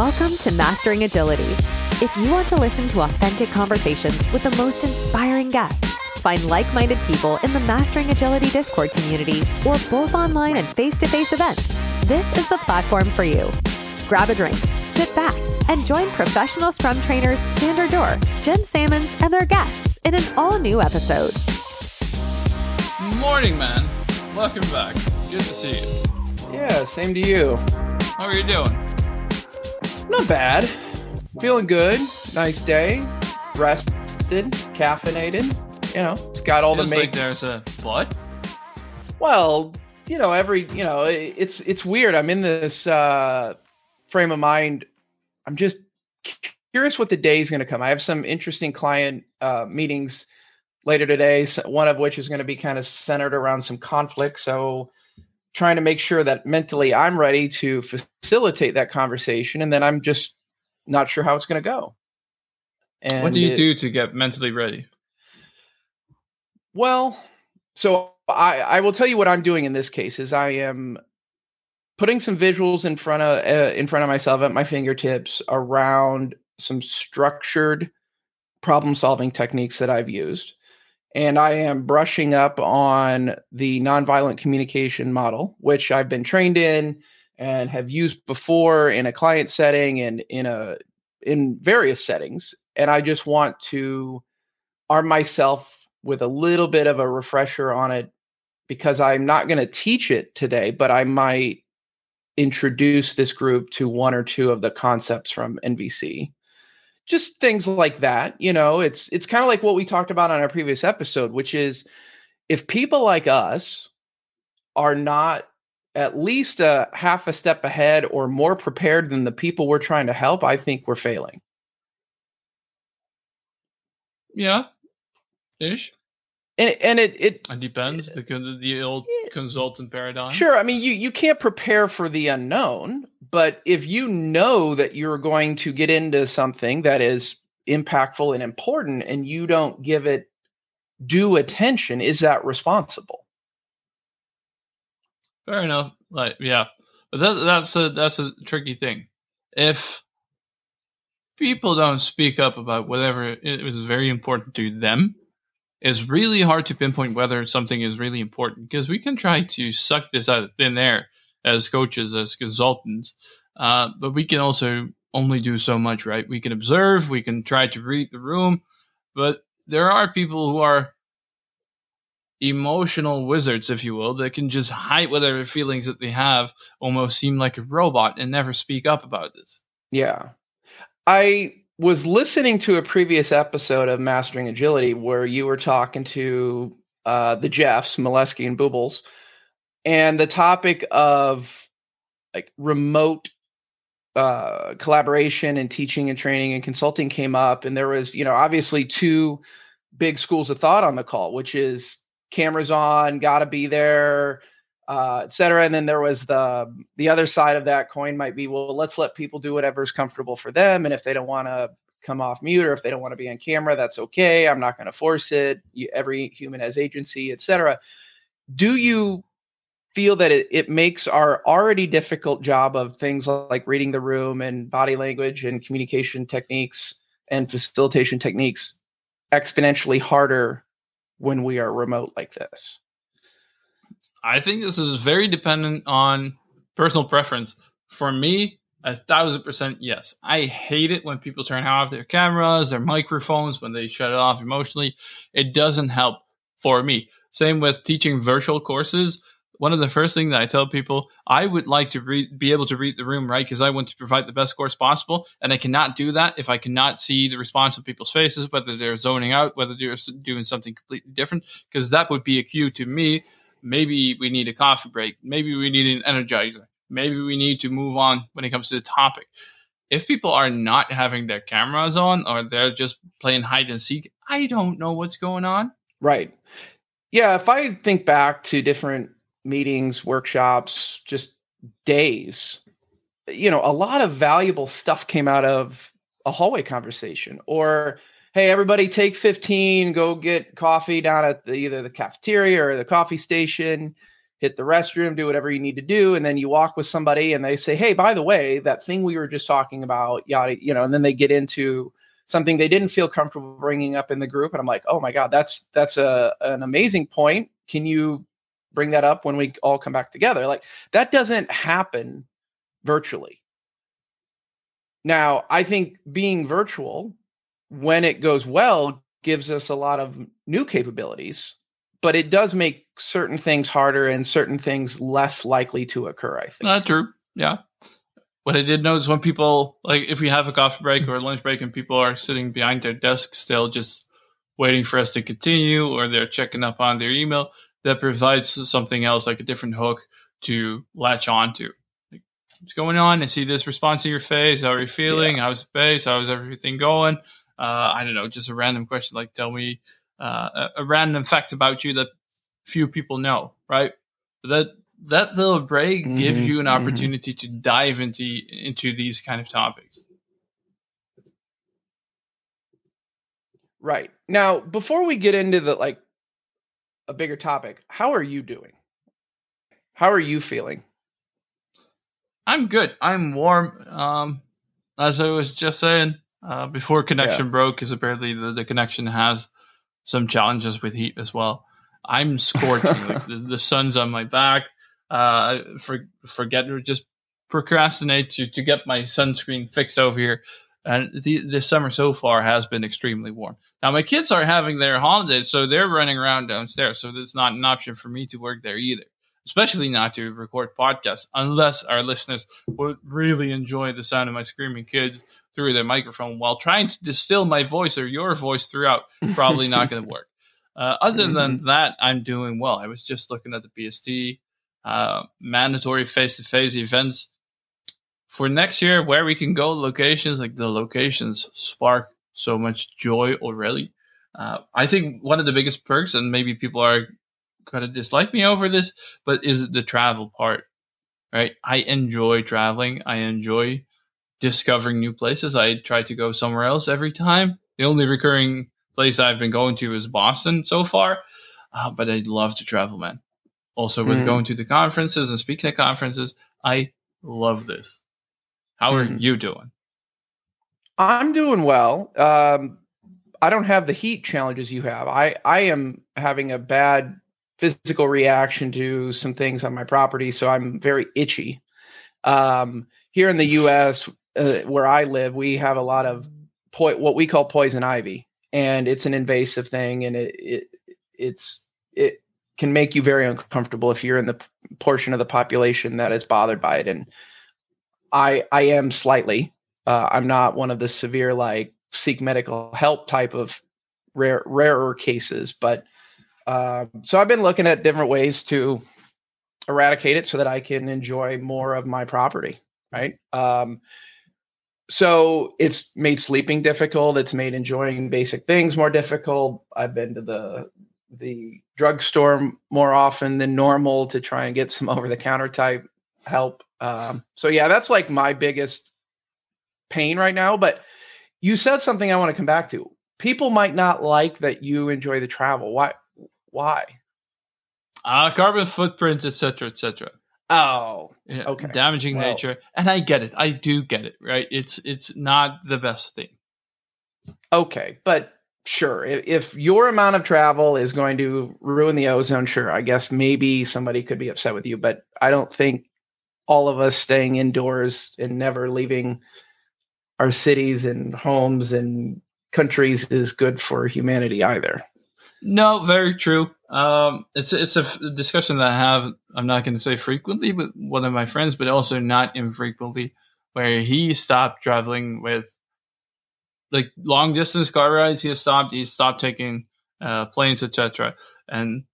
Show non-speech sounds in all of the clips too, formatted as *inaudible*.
Welcome to Mastering Agility. If you want to listen to authentic conversations with the most inspiring guests, find like minded people in the Mastering Agility Discord community, or both online and face to face events, this is the platform for you. Grab a drink, sit back, and join professional Scrum trainers Sander Dur, Jim Sammons, and their guests in an all new episode. Morning, man. Welcome back. Good to see you. Yeah, same to you. How are you doing? Not bad. Feeling good. Nice day. Rested, caffeinated. You know, it's got all Feels the like make. there's a but. well, you know, every you know, it's it's weird. I'm in this uh frame of mind. I'm just curious what the day is going to come. I have some interesting client uh meetings later today. One of which is going to be kind of centered around some conflict. So trying to make sure that mentally I'm ready to facilitate that conversation, and then I'm just not sure how it's going to go. And what do you it- do to get mentally ready? Well, so I I will tell you what I'm doing in this case is I am putting some visuals in front of uh, in front of myself at my fingertips around some structured problem solving techniques that I've used. And I am brushing up on the nonviolent communication model, which I've been trained in and have used before in a client setting and in a in various settings. And I just want to arm myself with a little bit of a refresher on it because I'm not going to teach it today, but I might introduce this group to one or two of the concepts from NVC. Just things like that, you know, it's it's kind of like what we talked about on our previous episode, which is if people like us are not at least a half a step ahead or more prepared than the people we're trying to help, I think we're failing. Yeah, ish. And and it it It depends. The the old consultant paradigm. Sure. I mean, you you can't prepare for the unknown, but if you know that you're going to get into something that is impactful and important, and you don't give it due attention, is that responsible? Fair enough. Like, yeah, but that, that's a that's a tricky thing. If people don't speak up about whatever it is very important to them, it's really hard to pinpoint whether something is really important because we can try to suck this out of thin air as coaches, as consultants, uh, but we can also only do so much, right? We can observe, we can try to read the room, but there are people who are emotional wizards, if you will, that can just hide whatever feelings that they have, almost seem like a robot and never speak up about this. Yeah. I was listening to a previous episode of Mastering Agility where you were talking to uh, the Jeffs, Maleski and Bubolz, and the topic of like remote uh, collaboration and teaching and training and consulting came up. And there was, you know, obviously two big schools of thought on the call, which is cameras on, got to be there, uh, et cetera. And then there was the the other side of that coin might be, well, let's let people do whatever's comfortable for them, and if they don't want to come off mute or if they don't want to be on camera, that's okay. I'm not going to force it. You, every human has agency, et cetera. Do you feel that it, it makes our already difficult job of things like reading the room and body language and communication techniques and facilitation techniques exponentially harder when we are remote like this? I think this is very dependent on personal preference. For me, a thousand percent yes. I hate it when people turn off their cameras, their microphones, when they shut it off emotionally. It doesn't help for me. Same with teaching virtual courses. One of the first things that I tell people, I would like to read, be able to read the room, right? Because I want to provide the best course possible. And I cannot do that if I cannot see the response of people's faces, whether they're zoning out, whether they're doing something completely different, because that would be a cue to me. Maybe we need a coffee break. Maybe we need an energizer. Maybe we need to move on when it comes to the topic. If people are not having their cameras on or they're just playing hide and seek, I don't know what's going on. Right. Yeah. If I think back to different meetings, workshops, just days, you know, a lot of valuable stuff came out of a hallway conversation or, hey, everybody take 15, go get coffee down at the, either the cafeteria or the coffee station. hit the restroom, do whatever you need to do, and then you walk with somebody and they say, "Hey, by the way, that thing we were just talking about, yada, you know," and then they get into something they didn't feel comfortable bringing up in the group, and I'm like, "Oh my god, that's that's a an amazing point. Can you bring that up when we all come back together?" Like that doesn't happen virtually. Now, I think being virtual when it goes well gives us a lot of new capabilities but it does make certain things harder and certain things less likely to occur. I think. Not true. Yeah. What I did notice when people like if we have a coffee break or a lunch break and people are sitting behind their desk still just waiting for us to continue or they're checking up on their email, that provides something else like a different hook to latch on to. Like, what's going on? I see this response in your face. How are you feeling? Yeah. How's the face? How's everything going? Uh, I don't know, just a random question like tell me uh, a, a, random fact about you that few people know, right? That that little break mm-hmm, gives you an mm-hmm. opportunity mm-hmm. to dive into into these kind of topics. Right. Now, before we get into the like a bigger topic, how are you doing? How are you feeling? I'm good. I'm warm. Um, as I was just saying uh, before connection yeah. broke, because apparently the, the connection has some challenges with heat as well. I'm scorching. like *laughs* the, the, sun's on my back. Uh, for forget to just procrastinate to, to get my sunscreen fixed over here. And the, this summer so far has been extremely warm. Now my kids are having their holidays, so they're running around downstairs. So it's not an option for me to work there either. Especially not to record podcasts, unless our listeners would really enjoy the sound of my screaming kids through the microphone while trying to distill my voice or your voice throughout. Probably not going to work. *laughs* Uh, other mm-hmm. than that, I'm doing well. I was just looking at the PST uh, mandatory face to face events for next year where we can go locations like the locations spark so much joy already. Uh, I think one of the biggest perks, and maybe people are going to dislike me over this, but is it the travel part, right? I enjoy traveling. I enjoy discovering new places. I try to go somewhere else every time. The only recurring place I've been going to is Boston so far, uh, but I love to travel, man. Also, with mm. going to the conferences and speaking at conferences, I love this. How are mm. you doing? I'm doing well. Um, I don't have the heat challenges you have. I I am having a bad physical reaction to some things on my property, so I'm very itchy. Um, here in the U.S., uh, where I live, we have a lot of po- what we call poison ivy, and it's an invasive thing, and it, it it's it can make you very uncomfortable if you're in the p- portion of the population that is bothered by it. And I I am slightly. Uh, I'm not one of the severe like seek medical help type of rare rarer cases, but uh, so I've been looking at different ways to eradicate it so that I can enjoy more of my property. Right. Um, so it's made sleeping difficult. It's made enjoying basic things more difficult. I've been to the the drugstore more often than normal to try and get some *laughs* over the counter type help. Um, so yeah, that's like my biggest pain right now. But you said something I want to come back to. People might not like that you enjoy the travel. Why? Why? Uh, carbon footprint, etc., etc. Oh, okay. Damaging well, nature, and I get it. I do get it. Right? It's it's not the best thing. Okay, but sure, if, if your amount of travel is going to ruin the ozone, sure, I guess maybe somebody could be upset with you. But I don't think all of us staying indoors and never leaving our cities and homes and countries is good for humanity either. No, very true. Um, it's it's a discussion that I have. I'm not going to say frequently, but one of my friends, but also not infrequently, where he stopped traveling with like long distance car rides. He has stopped. He stopped taking uh, planes, etc. And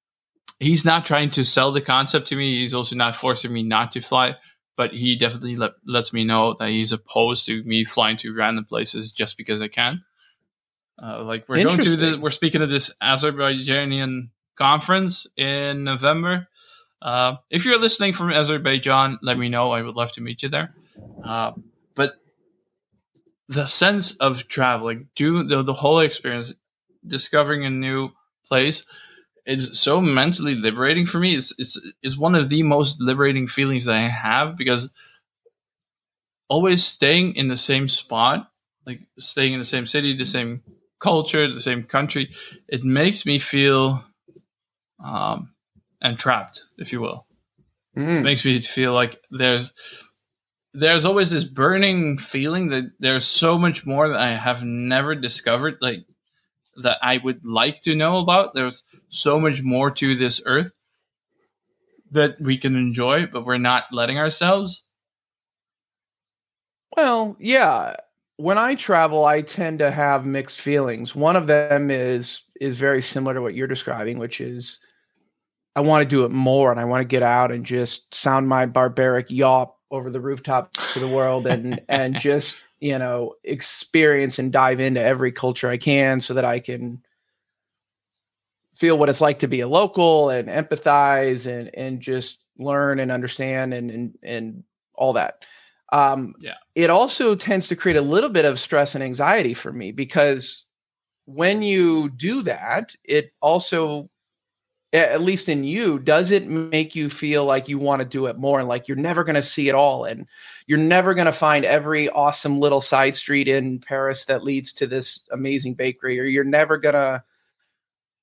he's not trying to sell the concept to me. He's also not forcing me not to fly. But he definitely let, lets me know that he's opposed to me flying to random places just because I can. Uh, like we're going to the, we're speaking of this Azerbaijanian conference in November. Uh, if you're listening from Azerbaijan, let me know. I would love to meet you there. Uh, but the sense of traveling, do the, the whole experience, discovering a new place, is so mentally liberating for me. It's it's it's one of the most liberating feelings that I have because always staying in the same spot, like staying in the same city, the same culture, the same country, it makes me feel um, entrapped, if you will. Mm. Makes me feel like there's there's always this burning feeling that there's so much more that I have never discovered, like that I would like to know about. There's so much more to this earth that we can enjoy, but we're not letting ourselves. Well, yeah. When I travel, I tend to have mixed feelings. One of them is is very similar to what you're describing, which is I want to do it more and I want to get out and just sound my barbaric yawp over the rooftop to the world and and *laughs* just you know experience and dive into every culture I can so that I can feel what it's like to be a local and empathize and and just learn and understand and and and all that. Um, yeah. It also tends to create a little bit of stress and anxiety for me because when you do that, it also at least in you, does it make you feel like you want to do it more and like you're never going to see it all and you're never going to find every awesome little side street in Paris that leads to this amazing bakery or you're never going to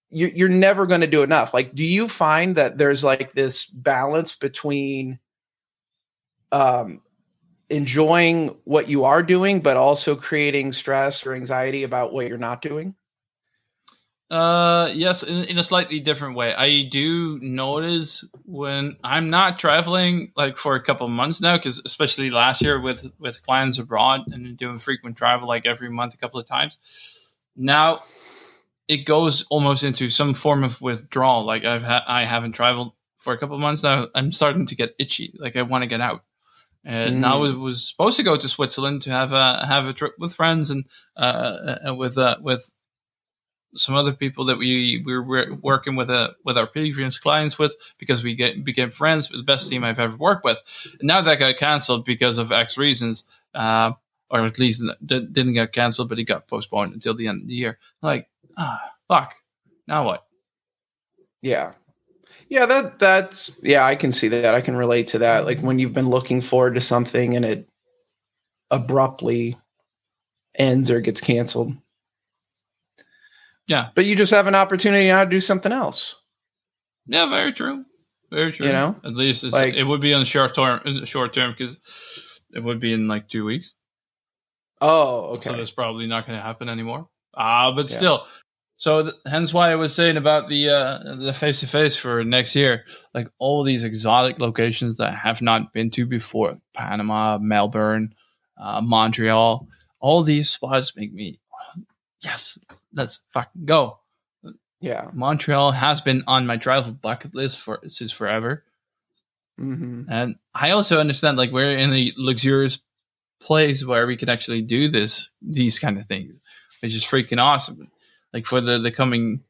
you, you're never going to do enough. Like, do you find that there's like this balance between um, enjoying what you are doing, but also creating stress or anxiety about what you're not doing? Uh, yes, in, in a slightly different way. I do notice when I'm not traveling like for a couple months now, because especially last year with with clients abroad and doing frequent travel like every month, a couple of times. Now it goes almost into some form of withdrawal. Like I've ha- I haven't traveled for a couple months now. I'm starting to get itchy. Like I want to get out. And mm. now it was supposed to go to Switzerland to have a have a trip with friends and uh, uh with uh, with some other people that we, we were working with a, uh, with our previous clients with because we get, became friends with the best team I've ever worked with. And now that got canceled because of X reasons, uh, or at least didn't get canceled, but it got postponed until the end of the year. Like, ah, fuck. Now what? Yeah. Yeah, that that's yeah, I can see that. I can relate to that. Like when you've been looking forward to something and it abruptly ends or gets canceled. Yeah. But you just have an opportunity now to do something else. Yeah, very true. Very true. You know, at least like, it would be on short term, short term because it would be in like two weeks. Oh, okay. So that's probably not going to happen anymore. Ah, uh, but yeah. still. So th- hence why I was saying about the uh, the face to face for next year, like all these exotic locations that I have not been to before, Panama, Melbourne, uh, Montreal, all these spots make me yes, let's fucking go. Yeah, Montreal has been on my travel bucket list for since forever. Mm-hmm. And I also understand like we're in a luxurious place where we can actually do this, these kind of things, which is freaking awesome. Like for the the coming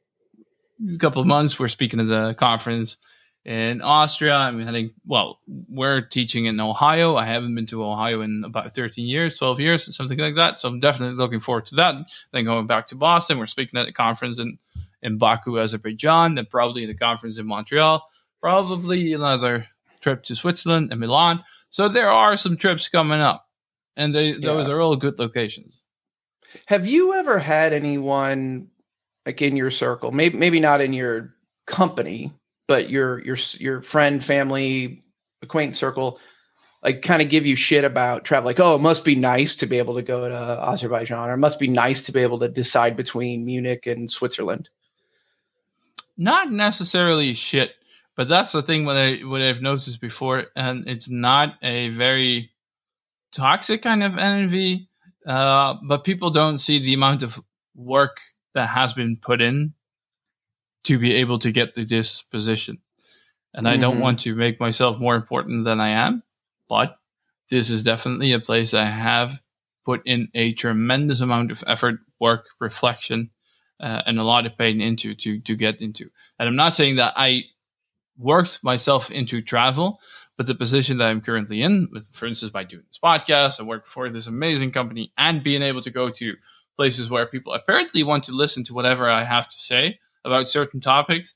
couple of months, we're speaking at the conference in Austria. I'm heading, well, we're teaching in Ohio. I haven't been to Ohio in about 13 years, 12 years, something like that. So I'm definitely looking forward to that. Then going back to Boston, we're speaking at the conference in, in Baku, Azerbaijan, then probably the conference in Montreal, probably another trip to Switzerland and Milan. So there are some trips coming up, and they, yeah. those are all good locations. Have you ever had anyone like in your circle, maybe maybe not in your company, but your your your friend, family, acquaintance circle, like kind of give you shit about travel. Like, oh, it must be nice to be able to go to Azerbaijan, or it must be nice to be able to decide between Munich and Switzerland. Not necessarily shit, but that's the thing what I what I've noticed before, and it's not a very toxic kind of envy. Uh, but people don't see the amount of work that has been put in to be able to get to this position. And mm-hmm. I don't mm-hmm. want to make myself more important than I am, but this is definitely a place I have put in a tremendous amount of effort, work, reflection, uh, and a lot of pain into to to get into. And I'm not saying that I worked myself into travel, but the position that I'm currently in, with, for instance, by doing this podcast, I work for this amazing company, and being able to go to places where people apparently want to listen to whatever I have to say about certain topics,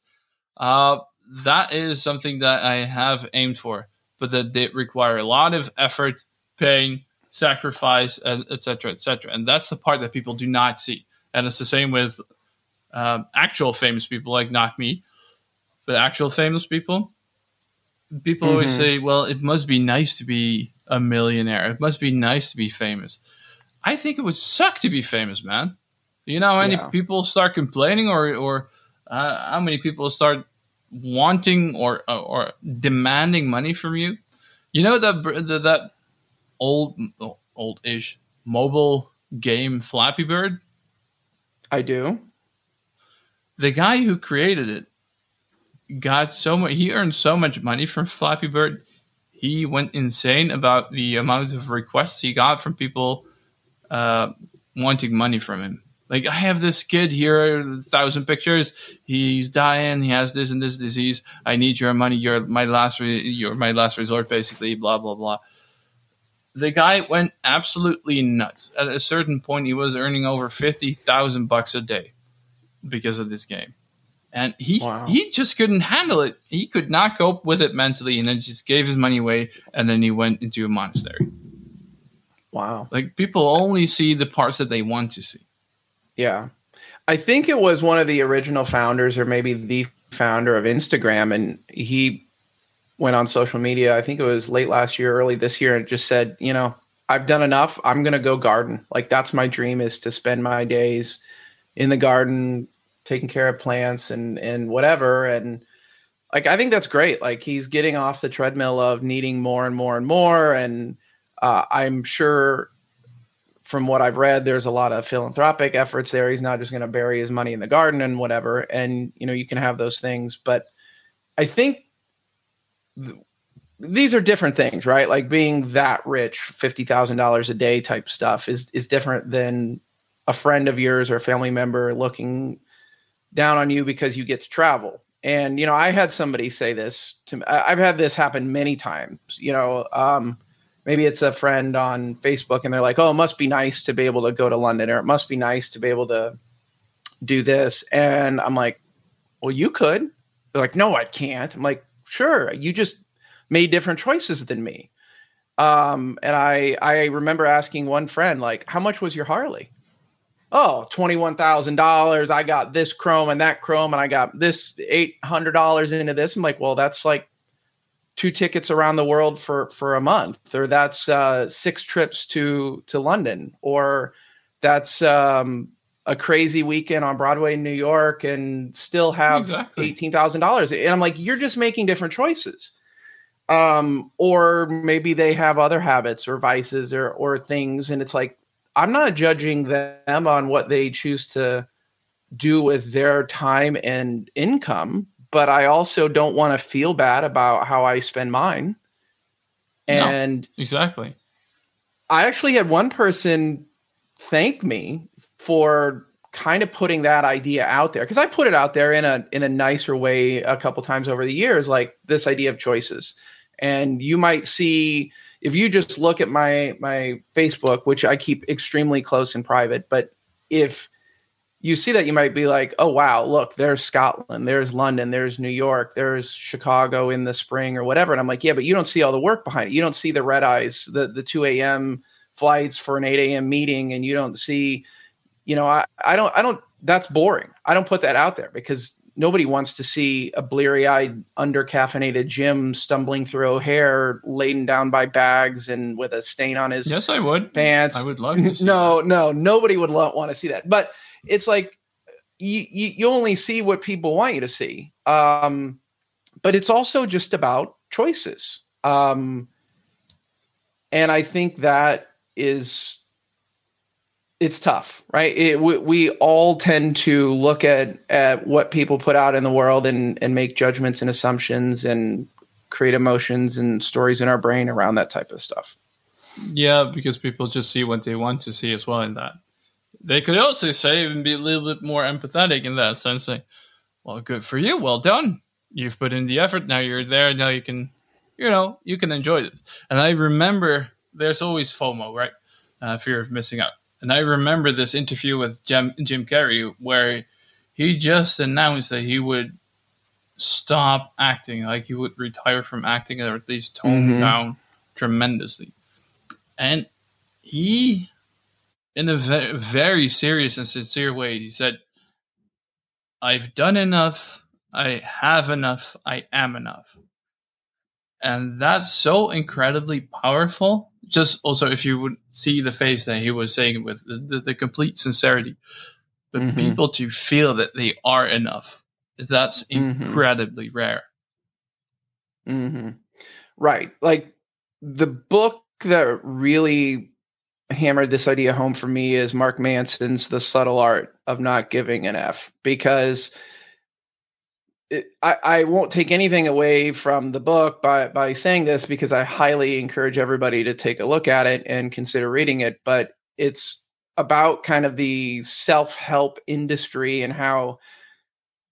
Uh, that is something that I have aimed for, but that they require a lot of effort, pain, sacrifice, etc., etc. And that's the part that people do not see. And it's the same with um, actual famous people like not me, but actual famous people. People mm-hmm. always say, "Well, it must be nice to be a millionaire. It must be nice to be famous." I think it would suck to be famous, man. You know how many yeah. people start complaining, or or uh, how many people start wanting or or demanding money from you? You know that that old old ish mobile game Flappy Bird. I do. The guy who created it got so much. He earned so much money from Flappy Bird. He went insane about the amount of requests he got from people uh, wanting money from him like I have this kid here, a thousand pictures. He's dying. He has this and this disease. I need your money. You're my last. Re- you're my last resort, basically. Blah blah blah. The guy went absolutely nuts. At a certain point, he was earning over fifty thousand bucks a day because of this game, and he wow. he just couldn't handle it. He could not cope with it mentally, and then just gave his money away. And then he went into a monastery. Wow! Like people only see the parts that they want to see. Yeah. I think it was one of the original founders or maybe the founder of Instagram and he went on social media. I think it was late last year, early this year and just said, you know, I've done enough. I'm going to go garden. Like that's my dream is to spend my days in the garden taking care of plants and and whatever and like I think that's great. Like he's getting off the treadmill of needing more and more and more and uh, I'm sure from what I've read, there's a lot of philanthropic efforts there. He's not just going to bury his money in the garden and whatever. And, you know, you can have those things. But I think th- these are different things, right? Like being that rich, $50,000 a day type stuff is, is different than a friend of yours or a family member looking down on you because you get to travel. And, you know, I had somebody say this to me. I've had this happen many times, you know, um, maybe it's a friend on Facebook and they're like, oh, it must be nice to be able to go to London or it must be nice to be able to do this. And I'm like, well, you could. They're like, no, I can't. I'm like, sure, you just made different choices than me. Um, and I I remember asking one friend, like, how much was your Harley? Oh, $21,000. I got this chrome and that chrome, and I got this $800 into this. I'm like, well, that's like two tickets around the world for for a month or that's uh, six trips to to london or that's um, a crazy weekend on broadway in new york and still have exactly. $18000 and i'm like you're just making different choices. Um, or maybe they have other habits or vices or or things. And it's like i'm not judging them on what they choose to do with their time and income but I also don't want to feel bad about how I spend mine. And no, exactly. I actually had one person thank me for kind of putting that idea out there because I put it out there in a in a nicer way a couple times over the years like this idea of choices. And you might see if you just look at my my Facebook which I keep extremely close and private, but if you see that you might be like, oh wow, look, there's Scotland, there's London, there's New York, there's Chicago in the spring or whatever. And I'm like, yeah, but you don't see all the work behind it. You don't see the red eyes, the the 2 a.m. flights for an 8 a.m. meeting, and you don't see, you know, I, I don't I don't that's boring. I don't put that out there because nobody wants to see a bleary-eyed, under-caffeinated Jim stumbling through O'Hare, laden down by bags and with a stain on his yes, I would pants. I would love to. *laughs* no, that. no, nobody would lo- want to see that. But it's like you, you, only see what people want you to see. Um, but it's also just about choices. Um, and I think that is it's tough, right? It, we, we, all tend to look at at what people put out in the world and and make judgments and assumptions and create emotions and stories in our brain around that type of stuff. Yeah, because people just see what they want to see as well in that they could also say and be a little bit more empathetic in that sense. Like, well, good for you. Well done. You've put in the effort. Now you're there. Now you can, you know, you can enjoy this. And I remember there's always FOMO, right? Uh, fear of missing out. And I remember this interview with Jim, Jim Carrey where he just announced that he would stop acting, like he would retire from acting or at least tone Mhm. down tremendously. And he, in a ve- very serious and sincere way, he said, I've done enough. I have enough. I am enough. And that's so incredibly powerful. Just also, if you would see the face that he was saying it with the, the, the complete sincerity, but Mhm. people to feel that they are enough, that's Mhm. incredibly rare. hmm Right. Like the book that really hammered this idea home for me is Mark Manson's The Subtle Art of Not Giving an F because it, I, I won't take anything away from the book by, by saying this because I highly encourage everybody to take a look at it and consider reading it. But it's about kind of the self help industry and how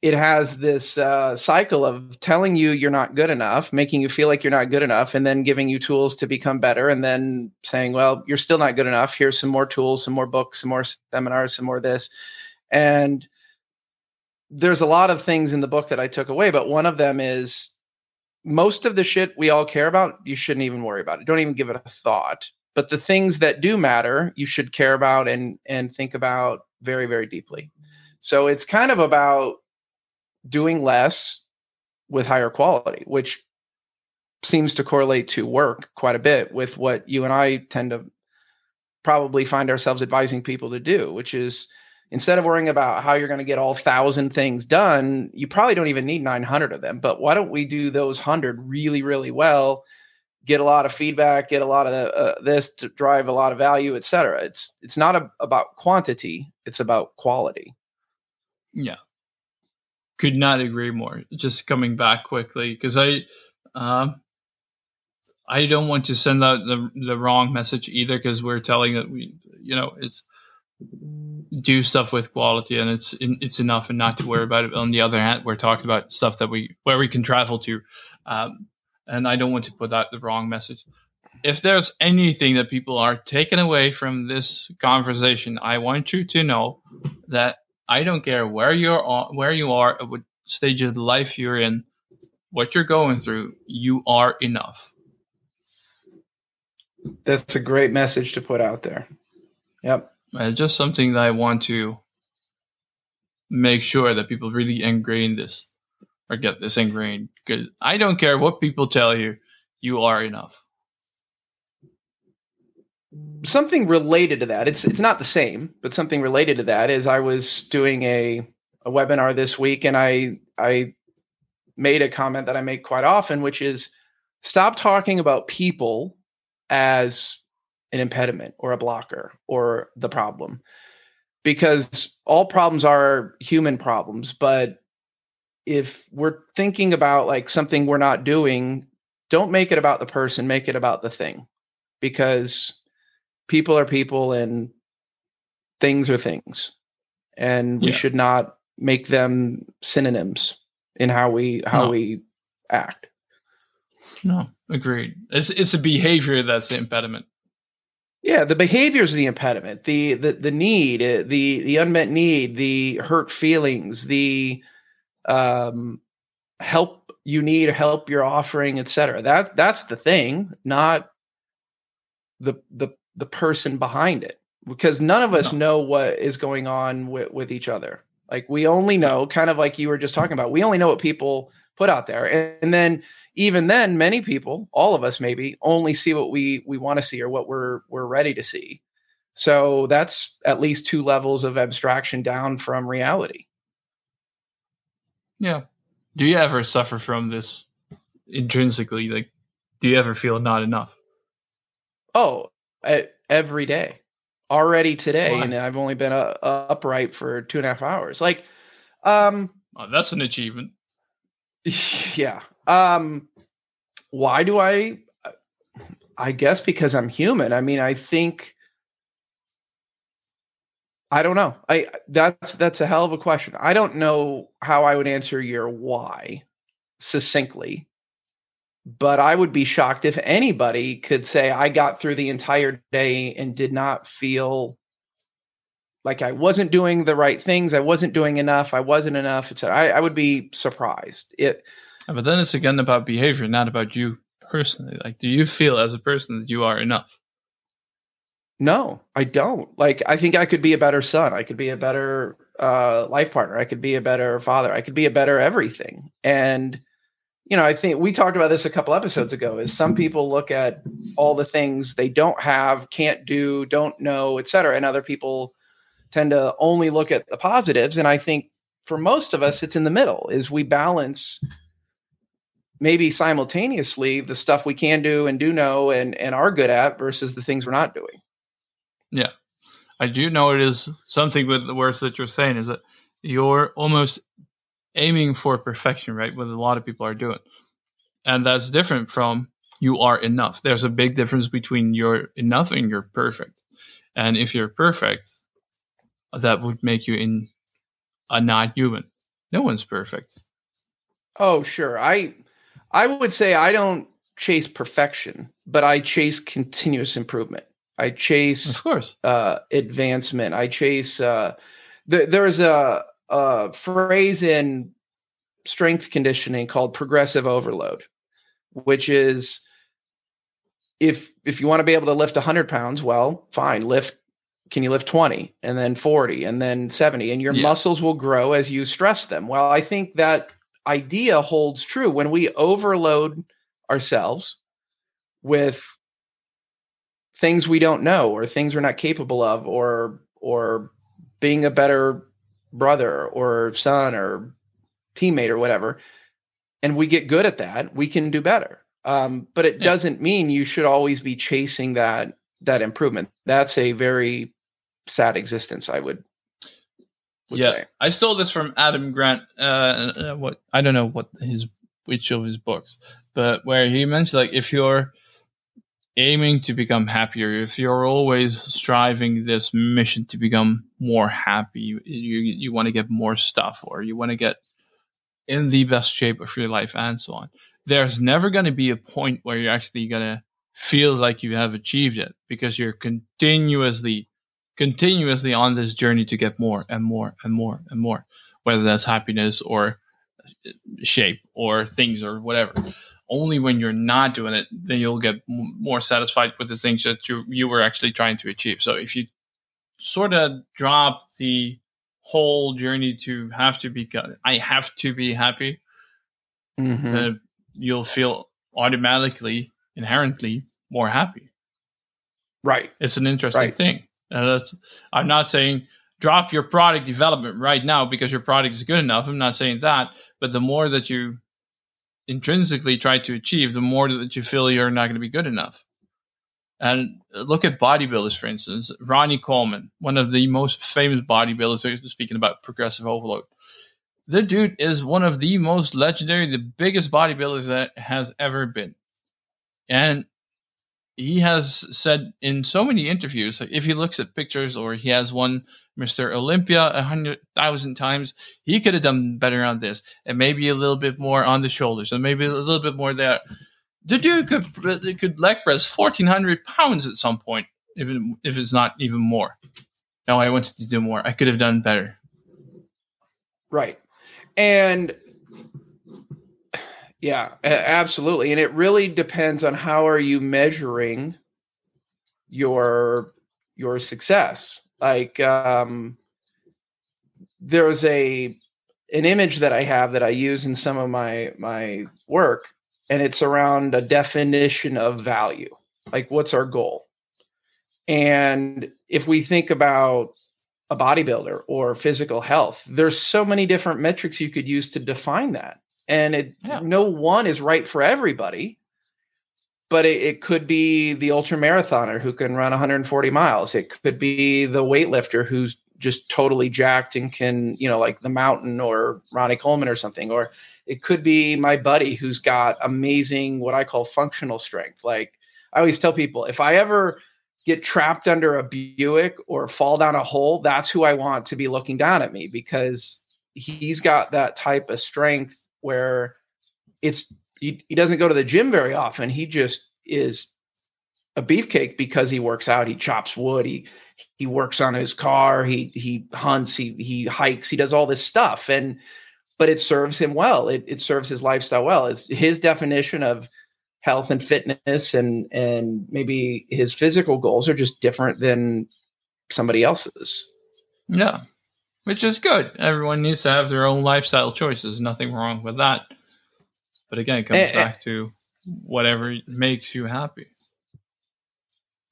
it has this uh, cycle of telling you you're not good enough, making you feel like you're not good enough, and then giving you tools to become better, and then saying, "Well, you're still not good enough. Here's some more tools, some more books, some more seminars, some more this." And there's a lot of things in the book that I took away, but one of them is most of the shit we all care about, you shouldn't even worry about it. Don't even give it a thought. But the things that do matter, you should care about and and think about very very deeply. So it's kind of about doing less with higher quality, which seems to correlate to work quite a bit with what you and I tend to probably find ourselves advising people to do, which is instead of worrying about how you're going to get all thousand things done, you probably don't even need 900 of them. But why don't we do those 100 really, really well? Get a lot of feedback, get a lot of uh, this to drive a lot of value, et cetera. It's it's not a, about quantity; it's about quality. Yeah. Could not agree more. Just coming back quickly because I, um, I don't want to send out the the wrong message either because we're telling that we, you know, it's do stuff with quality and it's it's enough and not to worry about it. On the other hand, we're talking about stuff that we where we can travel to, um, and I don't want to put out the wrong message. If there's anything that people are taken away from this conversation, I want you to know that I don't care where you're on, where you are, what stage of life you're in, what you're going through. You are enough. That's a great message to put out there. Yep. Uh, just something that I want to make sure that people really ingrain this or get this ingrained. Because I don't care what people tell you, you are enough. Something related to that. It's it's not the same, but something related to that is I was doing a a webinar this week and I I made a comment that I make quite often, which is stop talking about people as an impediment or a blocker or the problem because all problems are human problems but if we're thinking about like something we're not doing don't make it about the person make it about the thing because people are people and things are things and we Yeah. should not make them synonyms in how we how No. we act No, agreed. It's it's a behavior that's the impediment. Yeah, the behaviors are the impediment, the the the need, uh, the the unmet need, the hurt feelings, the um help you need, help you're offering, etc. That that's the thing, not the the the person behind it. Because none of us No. know what is going on with, with each other. Like we only know, kind of like you were just talking about, we only know what people put out there. And, and then even then, many people, all of us maybe, only see what we we want to see or what we're we're ready to see. So that's at least two levels of abstraction down from reality. Yeah. Do you ever suffer from this intrinsically? Like, do you ever feel not enough? Oh, every day, already today, and I've only been uh, upright for two and a half hours. Like, um, Oh, that's an achievement. *laughs* yeah. Um, why do I? I guess because I'm human. I mean, I think. I don't know. I that's that's a hell of a question. I don't know how I would answer your why succinctly. But I would be shocked if anybody could say I got through the entire day and did not feel like I wasn't doing the right things, I wasn't doing enough, I wasn't enough, etc. I, I would be surprised. It but then it's again about behavior, not about you personally. Like, do you feel as a person that you are enough? No, I don't. Like, I think I could be a better son. I could be a better uh, life partner. I could be a better father. I could be a better everything. And you know, I think we talked about this a couple episodes ago. Is some mm-hmm. people look at all the things they don't have, can't do, don't know, et cetera, and other people tend to only look at the positives. And I think for most of us, it's in the middle. Is we balance maybe simultaneously the stuff we can do and do know and and are good at versus the things we're not doing. Yeah, I do know it is something with the words that you're saying is that you're almost aiming for perfection, right? What a lot of people are doing. And that's different from you are enough. There's a big difference between you're enough and you're perfect. And if you're perfect, that would make you in a not human. No one's perfect. Oh, sure. I I would say I don't chase perfection, but I chase continuous improvement. I chase of course uh, advancement. I chase. Uh, th- there's a a phrase in strength conditioning called progressive overload, which is if if you want to be able to lift 100 pounds, well, fine, lift. Can you lift 20 and then 40 and then 70 and your yeah. muscles will grow as you stress them? Well, I think that idea holds true when we overload ourselves with things we don't know or things we're not capable of or or being a better brother or son or teammate or whatever, and we get good at that, we can do better. Um, but it yeah. doesn't mean you should always be chasing that that improvement. That's a very sad existence. I would. would yeah, say. I stole this from Adam Grant. Uh, uh, what I don't know what his which of his books, but where he mentioned like if you're aiming to become happier, if you're always striving this mission to become more happy, you you, want to get more stuff, or you want to get in the best shape of your life, and so on. There's never going to be a point where you're actually going to feel like you have achieved it because you're continuously, continuously on this journey to get more and more and more and more, whether that's happiness or shape or things or whatever only when you're not doing it then you'll get m- more satisfied with the things that you you were actually trying to achieve. So if you sort of drop the whole journey to have to be i have to be happy mm-hmm. then you'll feel automatically inherently more happy. Right. It's an interesting right. thing. And that's i'm not saying drop your product development right now because your product is good enough. I'm not saying that but the more that you intrinsically try to achieve, the more that you feel you're not going to be good enough. And look at bodybuilders, for instance. Ronnie Coleman, one of the most famous bodybuilders, speaking about progressive overload. The dude is one of the most legendary, the biggest bodybuilders that has ever been. And he has said in so many interviews, like if he looks at pictures or he has won Mr. Olympia a hundred thousand times, he could have done better on this and maybe a little bit more on the shoulders and maybe a little bit more there. The dude could could leg press fourteen hundred pounds at some point, it, if it's not even more. No, I wanted to do more. I could have done better. Right, and yeah, absolutely. And it really depends on how are you measuring your your success. Like um there's a an image that I have that I use in some of my my work and it's around a definition of value. Like what's our goal? And if we think about a bodybuilder or physical health, there's so many different metrics you could use to define that and it yeah. no one is right for everybody but it, it, could be the ultra marathoner who can run 140 miles. It could be the weightlifter who's just totally jacked and can you know like the mountain or ronnie coleman or something. Or it could be my buddy who's got amazing what i call functional strength. Like i always tell people if i ever get trapped under a buick or fall down a hole that's who i want to be looking down at me because he's got that type of strength where it's he, he doesn't go to the gym very often. He just is a beefcake because he works out, he chops wood, he he works on his car, he he hunts, he he hikes, he does all this stuff, and but it serves him well. It it serves his lifestyle well. It's his definition of health and fitness and and maybe his physical goals are just different than somebody else's. Yeah. Which is good. Everyone needs to have their own lifestyle choices. Nothing wrong with that. But again, it comes Eh, eh. back to whatever makes you happy.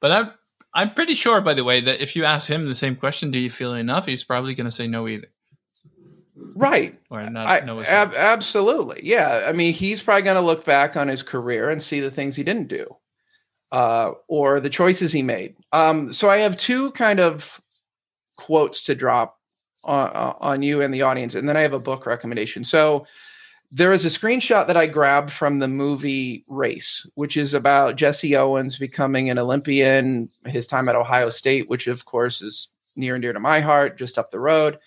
But I'm I'm pretty sure, by the way, that if you ask him the same question, do you feel enough? He's probably going to say no either, Right. or not. I, no, ab- absolutely. Yeah. I mean, he's probably going to look back on his career and see the things he didn't do uh, or the choices he made. Um, so I have two kind of quotes to drop on, on you and the audience, and then I have a book recommendation. So there is a screenshot that I grabbed from the movie Race, which is about Jesse Owens becoming an Olympian, his time at Ohio State, which of course is near and dear to my heart, just up the road.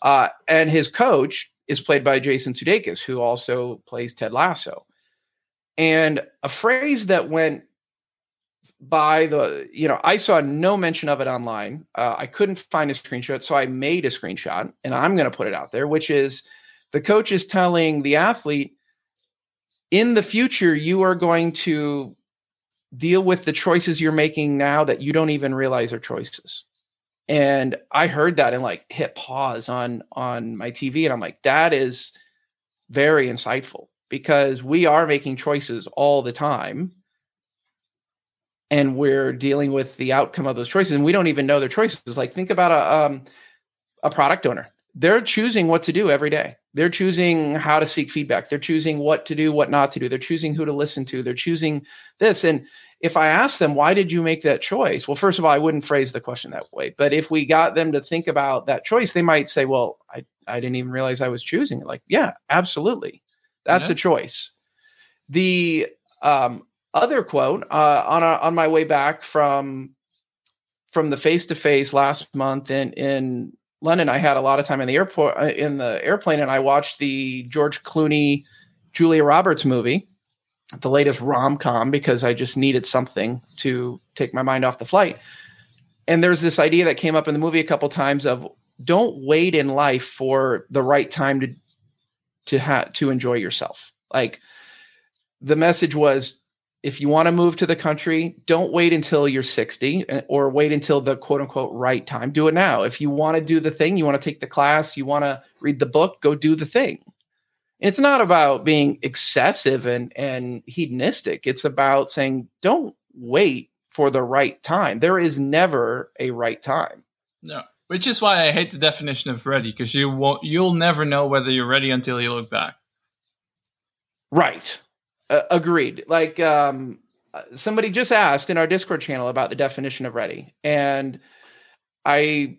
Uh, and his coach is played by Jason Sudeikis, who also plays Ted Lasso. And a phrase that went by the, you know, I saw no mention of it online. Uh, I couldn't find a screenshot, so I made a screenshot, and I'm going to put it out there, which is the coach is telling the athlete, in the future, you are going to deal with the choices you're making now that you don't even realize are choices and i heard that and like hit pause on on my tv and i'm like that is very insightful because we are making choices all the time and we're dealing with the outcome of those choices and we don't even know their choices like think about a um, a product owner they're choosing what to do every day they're choosing how to seek feedback they're choosing what to do what not to do they're choosing who to listen to they're choosing this and if I ask them, why did you make that choice? Well, first of all, I wouldn't phrase the question that way. But if we got them to think about that choice, they might say, well, I, I didn't even realize I was choosing it. Like, yeah, absolutely. That's Yeah. a choice. The um, other quote uh, on, a, on my way back from from the face to face last month in, in London, I had a lot of time in the airport, uh, in the airplane, and I watched the George Clooney, Julia Roberts movie the latest rom com because I just needed something to take my mind off the flight. And there's this idea that came up in the movie a couple times of don't wait in life for the right time to to have to enjoy yourself. Like the message was if you want to move to the country, don't wait until you're 60 uh, or wait until the quote unquote right time. Do it now. If you want to do the thing, you want to take the class, you want to read the book, go do the thing it's not about being excessive and and hedonistic it's about saying don't wait for the right time there is never a right time No. Which is why I hate the definition of ready, because you won't you'll never know whether you're ready until you look back. right uh, agreed. Like um uh, somebody just asked in our discord channel about the definition of ready. And i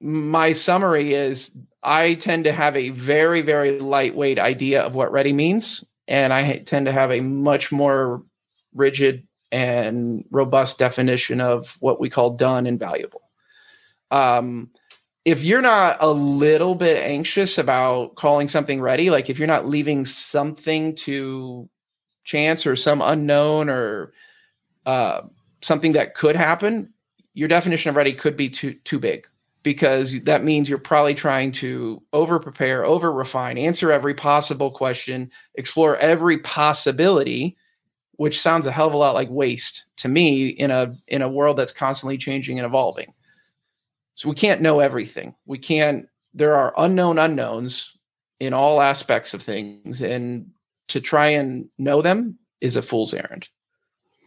my summary is i tend to have a very very lightweight idea of what ready means. And i tend to have a much more rigid and robust definition of what we call done and valuable. Um if you're not a little bit anxious about calling something ready like if you're not leaving something to chance or some unknown or uh, something that could happen your definition of ready could be too too big because that means you're probably trying to over prepare, over refine, answer every possible question, explore every possibility, which sounds a hell of a lot like waste to me in a in a world that's constantly changing and evolving. So we can't know everything. We can't there are unknown unknowns in all aspects of things and to try and know them is a fool's errand.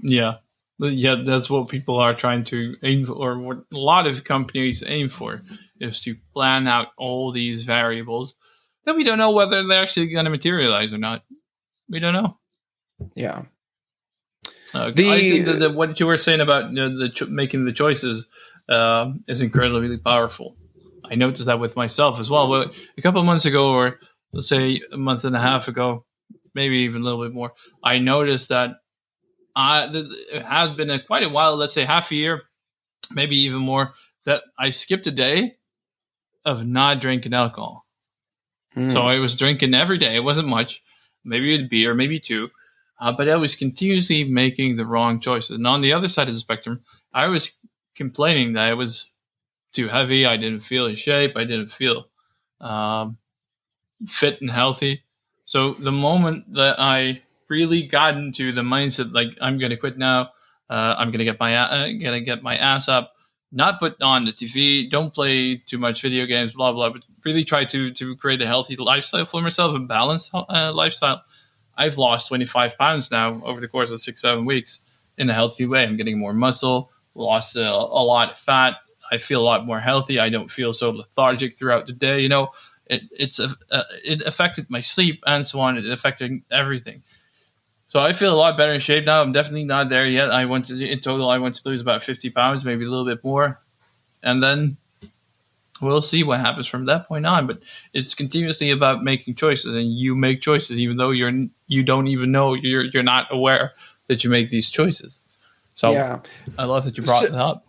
Yeah. Yeah, that's what people are trying to aim for, or what a lot of companies aim for, is to plan out all these variables that we don't know whether they're actually going to materialize or not. We don't know. Yeah. Uh, The- I think that the, what you were saying about you know, the cho- making the choices uh, is incredibly powerful. I noticed that with myself as well. Well, a couple of months ago, or let's say a month and a half ago, maybe even a little bit more, I noticed that I it has been a, quite a while. Let's say half a year, maybe even more. That I skipped a day of not drinking alcohol. Hmm. So I was drinking every day. It wasn't much, maybe a beer, maybe two. uh, but I was continuously making the wrong choices. And on the other side of the spectrum, I was complaining that I was too heavy. I didn't feel in shape. I didn't feel um, fit and healthy. So the moment that I really got into the mindset, like I'm going to quit now, uh, I'm going to get my uh, going to get my ass up, not put on the TV, don't play too much video games, blah blah, but really try to to create a healthy lifestyle for myself, a balanced uh, lifestyle. I've lost 25 pounds now over the course of six seven weeks in a healthy way. I'm getting more muscle, lost a, a lot of fat. I feel a lot more healthy. I don't feel so lethargic throughout the day. You know, it it's a, uh, it affected my sleep and so on. It affected everything. So I feel a lot better in shape now. I'm definitely not there yet. I went to in total. I went to lose about 50 pounds, maybe a little bit more, and then we'll see what happens from that point on. But it's continuously about making choices, and you make choices even though you're you don't even know you're you're not aware that you make these choices. So yeah. I love that you brought so, that up.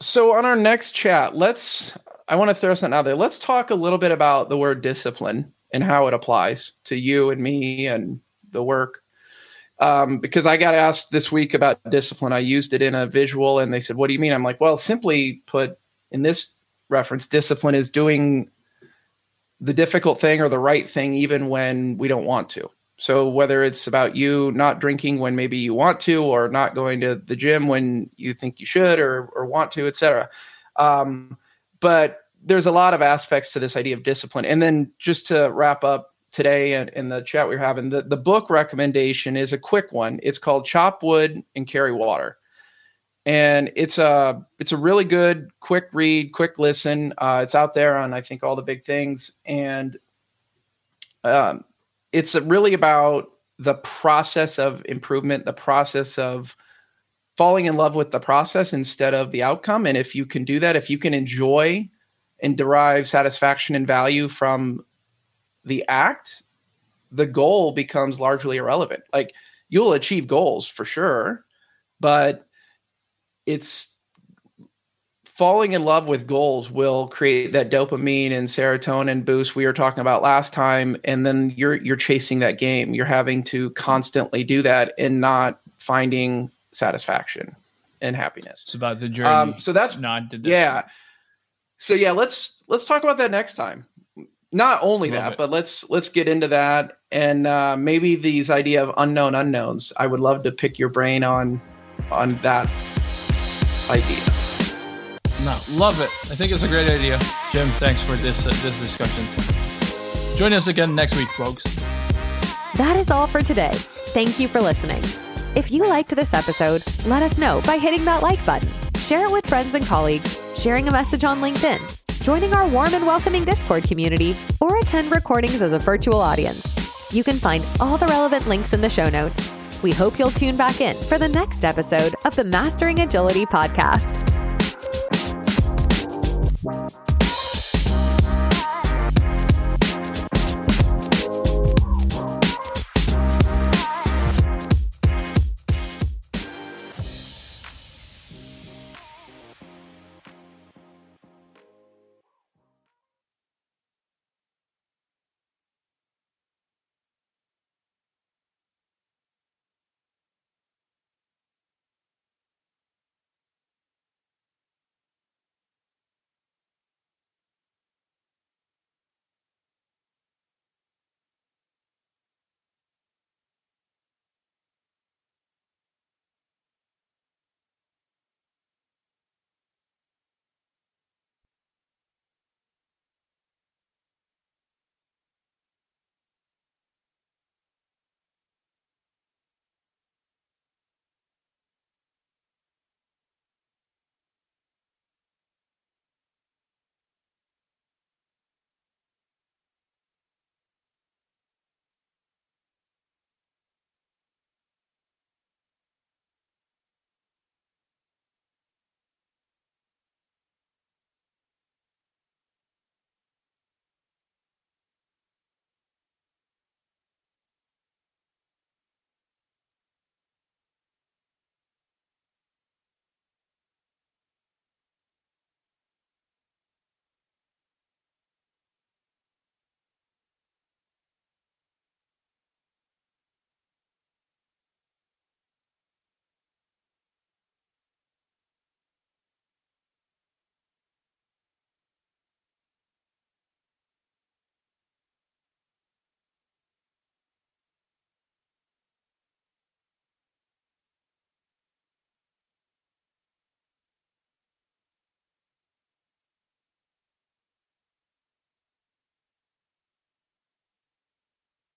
So on our next chat, let's I want to throw something out there. Let's talk a little bit about the word discipline and how it applies to you and me and the work. Um, because I got asked this week about discipline. I used it in a visual and they said, What do you mean? I'm like, Well, simply put, in this reference, discipline is doing the difficult thing or the right thing, even when we don't want to. So whether it's about you not drinking when maybe you want to, or not going to the gym when you think you should or, or want to, etc. Um, but there's a lot of aspects to this idea of discipline. And then just to wrap up today and in the chat we are having, the, the book recommendation is a quick one. It's called Chop Wood and Carry Water. And it's a it's a really good quick read, quick listen. Uh, it's out there on I think all the big things, and um, it's really about the process of improvement, the process of falling in love with the process instead of the outcome. And if you can do that, if you can enjoy and derive satisfaction and value from the act, the goal becomes largely irrelevant. Like you'll achieve goals for sure, but it's falling in love with goals will create that dopamine and serotonin boost we were talking about last time and then you're you're chasing that game you're having to constantly do that and not finding satisfaction and happiness it's about the journey um, so that's not yeah so yeah, let's let's talk about that next time. Not only Love that, it. but let's let's get into that and uh, maybe these idea of unknown unknowns. I would love to pick your brain on on that idea. No, love it. I think it's a great idea, Jim. Thanks for this uh, this discussion. Join us again next week, folks. That is all for today. Thank you for listening. If you liked this episode, let us know by hitting that like button. Share it with friends and colleagues sharing a message on LinkedIn, joining our warm and welcoming Discord community, or attend recordings as a virtual audience. You can find all the relevant links in the show notes. We hope you'll tune back in for the next episode of the Mastering Agility podcast. Thank you.